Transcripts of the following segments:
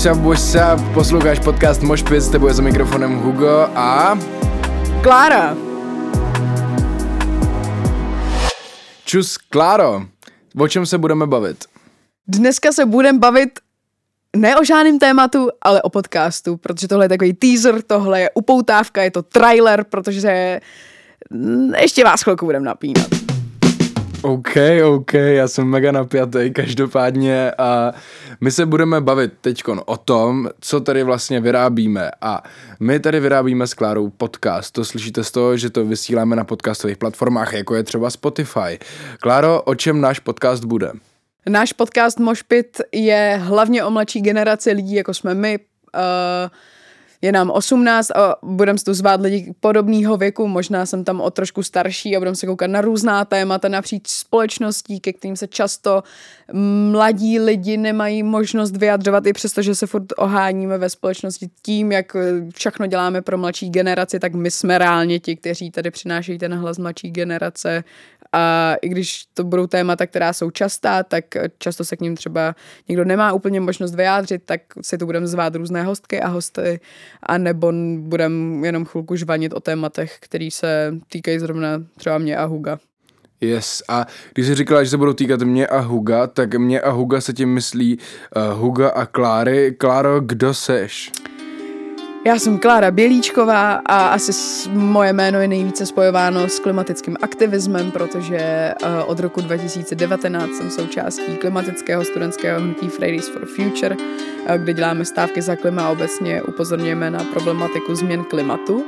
What's up, what's up? Posloucháš podcast Mošpit, s tebou je za mikrofonem Hugo a... Klára. Čus, Kláro. O čem se budeme bavit? Dneska se budeme bavit ne o žádném tématu, ale o podcastu, protože tohle je takový teaser, tohle je upoutávka, je to trailer, protože ještě vás chvilku budeme napínat. OK, OK, já jsem mega napjatý každopádně a my se budeme bavit teď o tom, co tady vlastně vyrábíme a my tady vyrábíme s Klárou podcast, to slyšíte z toho, že to vysíláme na podcastových platformách, jako je třeba Spotify. Kláro, o čem náš podcast bude? Náš podcast Mošpit je hlavně o mladší generaci lidí, jako jsme my, uh, je nám 18 a budeme tu zvát lidi podobného věku, možná jsem tam o trošku starší a budeme se koukat na různá témata napříč společností, ke kterým se často mladí lidi nemají možnost vyjadřovat, i přesto, že se furt oháníme ve společnosti tím, jak všechno děláme pro mladší generaci, tak my jsme reálně ti, kteří tady přinášejí ten hlas mladší generace. A i když to budou témata, která jsou častá, tak často se k ním třeba někdo nemá úplně možnost vyjádřit, tak si tu budeme zvát různé hostky a hosty, a nebo budeme jenom chvilku žvanit o tématech, které se týkají zrovna třeba mě a Huga. Yes, a když jsi říkala, že se budou týkat mě a Huga, tak mě a Huga se tím myslí uh, Huga a Kláry. Kláro, kdo seš? Já jsem Klára Bělíčková a asi moje jméno je nejvíce spojováno s klimatickým aktivismem, protože uh, od roku 2019 jsem součástí klimatického studentského hnutí Fridays for Future, uh, kde děláme stávky za klima a obecně upozorňujeme na problematiku změn klimatu.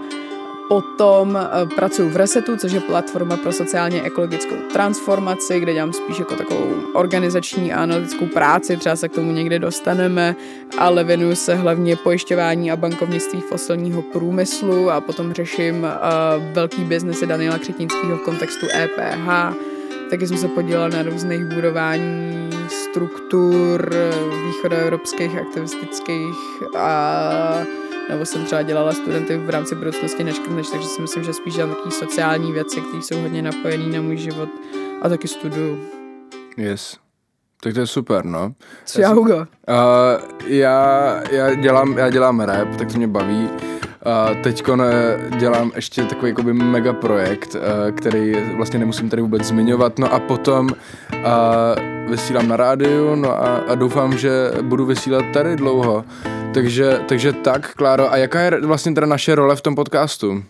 Potom uh, pracuji v Resetu, což je platforma pro sociálně ekologickou transformaci, kde dělám spíš jako takovou organizační a analytickou práci, třeba se k tomu někde dostaneme, ale věnuju se hlavně pojišťování a bankovnictví fosilního průmyslu a potom řeším uh, velký biznesy Daniela Křetnického v kontextu EPH. Taky jsem se podílela na různých budování struktur východoevropských aktivistických a nebo jsem třeba dělala studenty v rámci budoucnosti neškrtneš, takže si myslím, že spíš dělám takové sociální věci, které jsou hodně napojené na můj život a taky studuju. Yes. Tak to je super, no. Co já, Hugo? Uh, já, já, dělám, já dělám rap, tak to mě baví. Uh, teď dělám ještě takový jakoby mega projekt, uh, který vlastně nemusím tady vůbec zmiňovat. No a potom uh, vysílám na rádiu, no a, a doufám, že budu vysílat tady dlouho. Takže, takže tak, Kláro, a jaká je vlastně teda naše role v tom podcastu?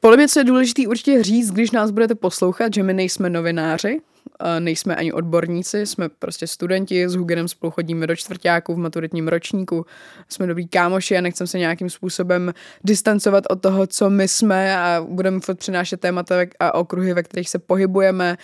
Podle mě, co je důležité určitě říct, když nás budete poslouchat, že my nejsme novináři, nejsme ani odborníci, jsme prostě studenti, s Hugenem spolu chodíme do čtvrtáku v maturitním ročníku, jsme dobrý kámoši a nechcem se nějakým způsobem distancovat od toho, co my jsme a budeme furt přinášet témata a okruhy, ve kterých se pohybujeme.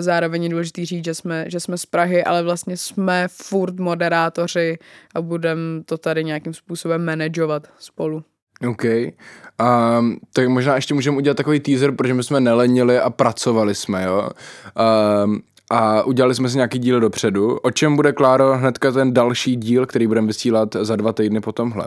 Zároveň je důležité říct, že jsme, že jsme z Prahy, ale vlastně jsme furt moderátoři a budeme to tady nějakým způsobem manažovat spolu. OK. Um, tak možná ještě můžeme udělat takový teaser, protože my jsme nelenili a pracovali jsme, jo. Um, a udělali jsme si nějaký díl dopředu. O čem bude, Kláro, hnedka ten další díl, který budeme vysílat za dva týdny po tomhle?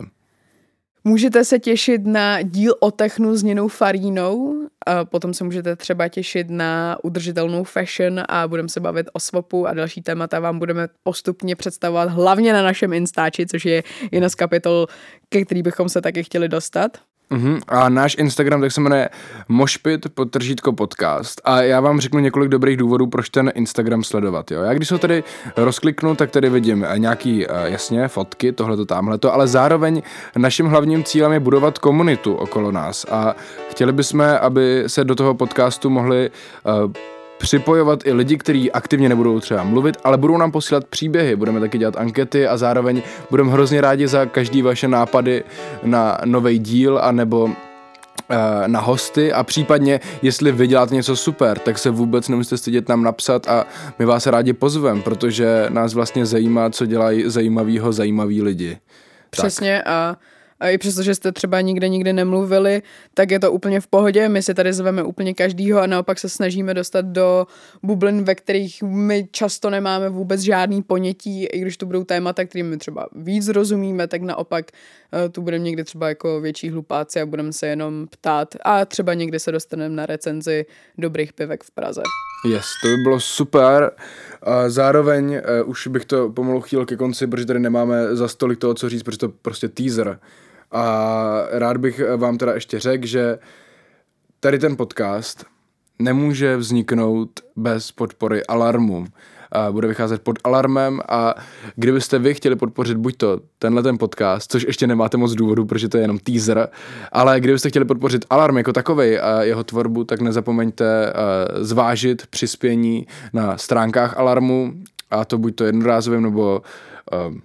Můžete se těšit na díl o technu s Ninou Farínou, a potom se můžete třeba těšit na udržitelnou fashion a budeme se bavit o swapu a další témata vám budeme postupně představovat hlavně na našem Instači, což je jedna z kapitol, ke který bychom se taky chtěli dostat. Uh-huh. A náš Instagram tak se jmenuje mošpit podtržítko podcast a já vám řeknu několik dobrých důvodů, proč ten Instagram sledovat. Jo? Já když ho tady rozkliknu, tak tady vidím eh, nějaký, eh, jasně, fotky, tohleto, tamhleto, ale zároveň naším hlavním cílem je budovat komunitu okolo nás a chtěli bychom, aby se do toho podcastu mohli uh, připojovat i lidi, kteří aktivně nebudou třeba mluvit, ale budou nám posílat příběhy, budeme taky dělat ankety a zároveň budeme hrozně rádi za každý vaše nápady na nový díl a nebo eh, na hosty a případně, jestli vy děláte něco super, tak se vůbec nemusíte stydět nám napsat a my vás rádi pozvem, protože nás vlastně zajímá, co dělají zajímavýho zajímaví lidi. Přesně tak. a a i přesto, že jste třeba nikde nikdy nemluvili, tak je to úplně v pohodě. My si tady zveme úplně každýho a naopak se snažíme dostat do bublin, ve kterých my často nemáme vůbec žádný ponětí, i když tu budou témata, kterým my třeba víc rozumíme, tak naopak eh, tu budeme někdy třeba jako větší hlupáci a budeme se jenom ptát a třeba někdy se dostaneme na recenzi dobrých pivek v Praze. Yes, to by bylo super. A zároveň uh, už bych to pomalu chtěl ke konci, protože tady nemáme za stolik toho, co říct, protože to prostě teaser. A rád bych vám teda ještě řekl, že tady ten podcast nemůže vzniknout bez podpory Alarmu. A bude vycházet pod alarmem a kdybyste vy chtěli podpořit buď to tenhle ten podcast, což ještě nemáte moc důvodu, protože to je jenom teaser, ale kdybyste chtěli podpořit alarm jako takový a jeho tvorbu, tak nezapomeňte zvážit přispění na stránkách alarmu a to buď to jednorázovým nebo uh,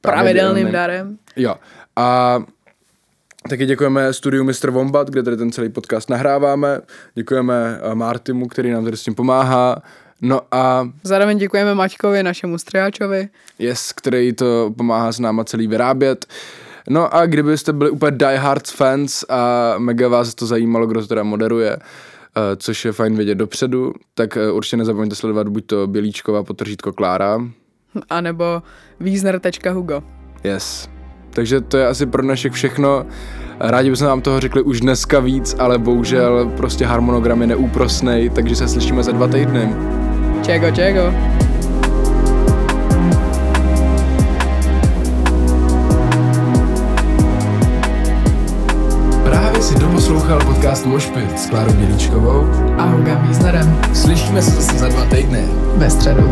pravidelným darem. Jo. A Taky děkujeme studiu Mr. Wombat, kde tady ten celý podcast nahráváme. Děkujeme eh, Martimu, který nám tady s tím pomáhá. No a... Zároveň děkujeme Maťkovi, našemu striáčovi. Yes, který to pomáhá s náma celý vyrábět. No a kdybyste byli úplně Die Hard fans a mega vás to zajímalo, kdo to teda moderuje, uh, což je fajn vědět dopředu, tak uh, určitě nezapomeňte sledovat buď to Bělíčková potržítko Klára. A nebo Wiesner.hugo. Yes. Takže to je asi pro dnešek všechno. Rádi bychom vám toho řekli už dneska víc, ale bohužel prostě harmonogram je neúprosnej, takže se slyšíme za dva týdny. Čego, čego. Právě si doposlouchal podcast Mošpit s Klárou Bělíčkovou a Hugem Wiesnerem. Slyšíme se zase za dva týdny. Ve středu.